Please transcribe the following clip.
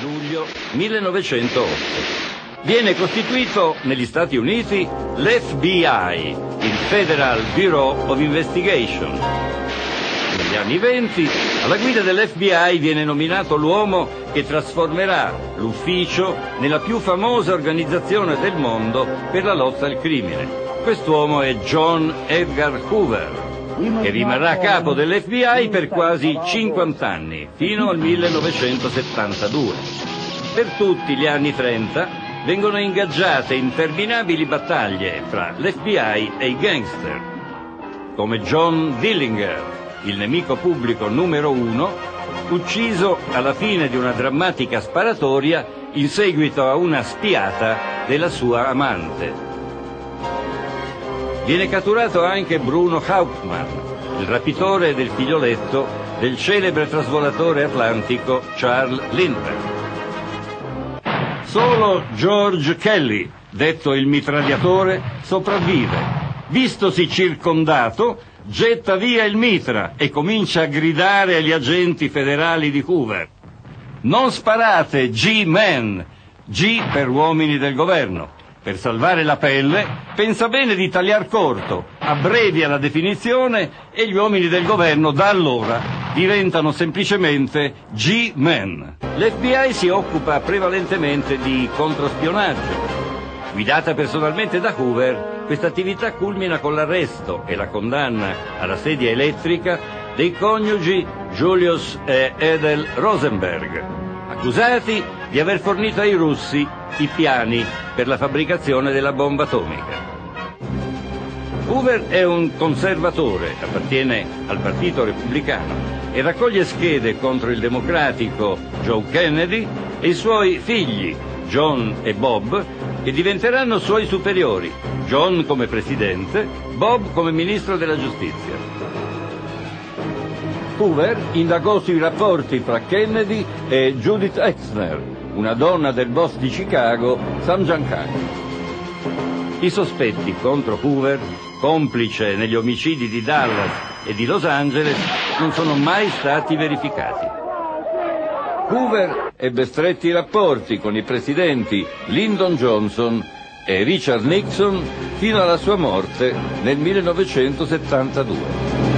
luglio 1908. Viene costituito negli Stati Uniti l'FBI, il Federal Bureau of Investigation. Negli anni 20, alla guida dell'FBI viene nominato l'uomo che trasformerà l'ufficio nella più famosa organizzazione del mondo per la lotta al crimine. Quest'uomo è John Edgar Hoover, che rimarrà capo dell'FBI per quasi 50 anni, fino al 1972. Per tutti gli anni 30 vengono ingaggiate interminabili battaglie fra l'FBI e i gangster, come John Dillinger, il nemico pubblico numero uno, ucciso alla fine di una drammatica sparatoria in seguito a una spiata della sua amante. Viene catturato anche Bruno Hauptmann, il rapitore del figlioletto del celebre trasvolatore atlantico Charles Lindbergh. Solo George Kelly, detto il mitragliatore, sopravvive. Vistosi circondato, getta via il mitra e comincia a gridare agli agenti federali di Hoover. Non sparate, G-Men! G per uomini del governo. Per salvare la pelle, pensa bene di tagliar corto, abbrevia la definizione e gli uomini del governo da allora diventano semplicemente G-Men. L'FBI si occupa prevalentemente di controspionaggio. Guidata personalmente da Hoover, questa attività culmina con l'arresto e la condanna alla sedia elettrica dei coniugi Julius e Edel Rosenberg, accusati di aver fornito ai russi i piani per la fabbricazione della bomba atomica. Hoover è un conservatore, appartiene al Partito Repubblicano e raccoglie schede contro il democratico Joe Kennedy e i suoi figli, John e Bob, che diventeranno suoi superiori, John come presidente, Bob come ministro della giustizia. Hoover indagò sui rapporti tra Kennedy e Judith Exner, una donna del boss di Chicago, Sam Giancani. I sospetti contro Hoover, complice negli omicidi di Dallas e di Los Angeles, non sono mai stati verificati. Hoover ebbe stretti rapporti con i presidenti Lyndon Johnson e Richard Nixon fino alla sua morte nel 1972.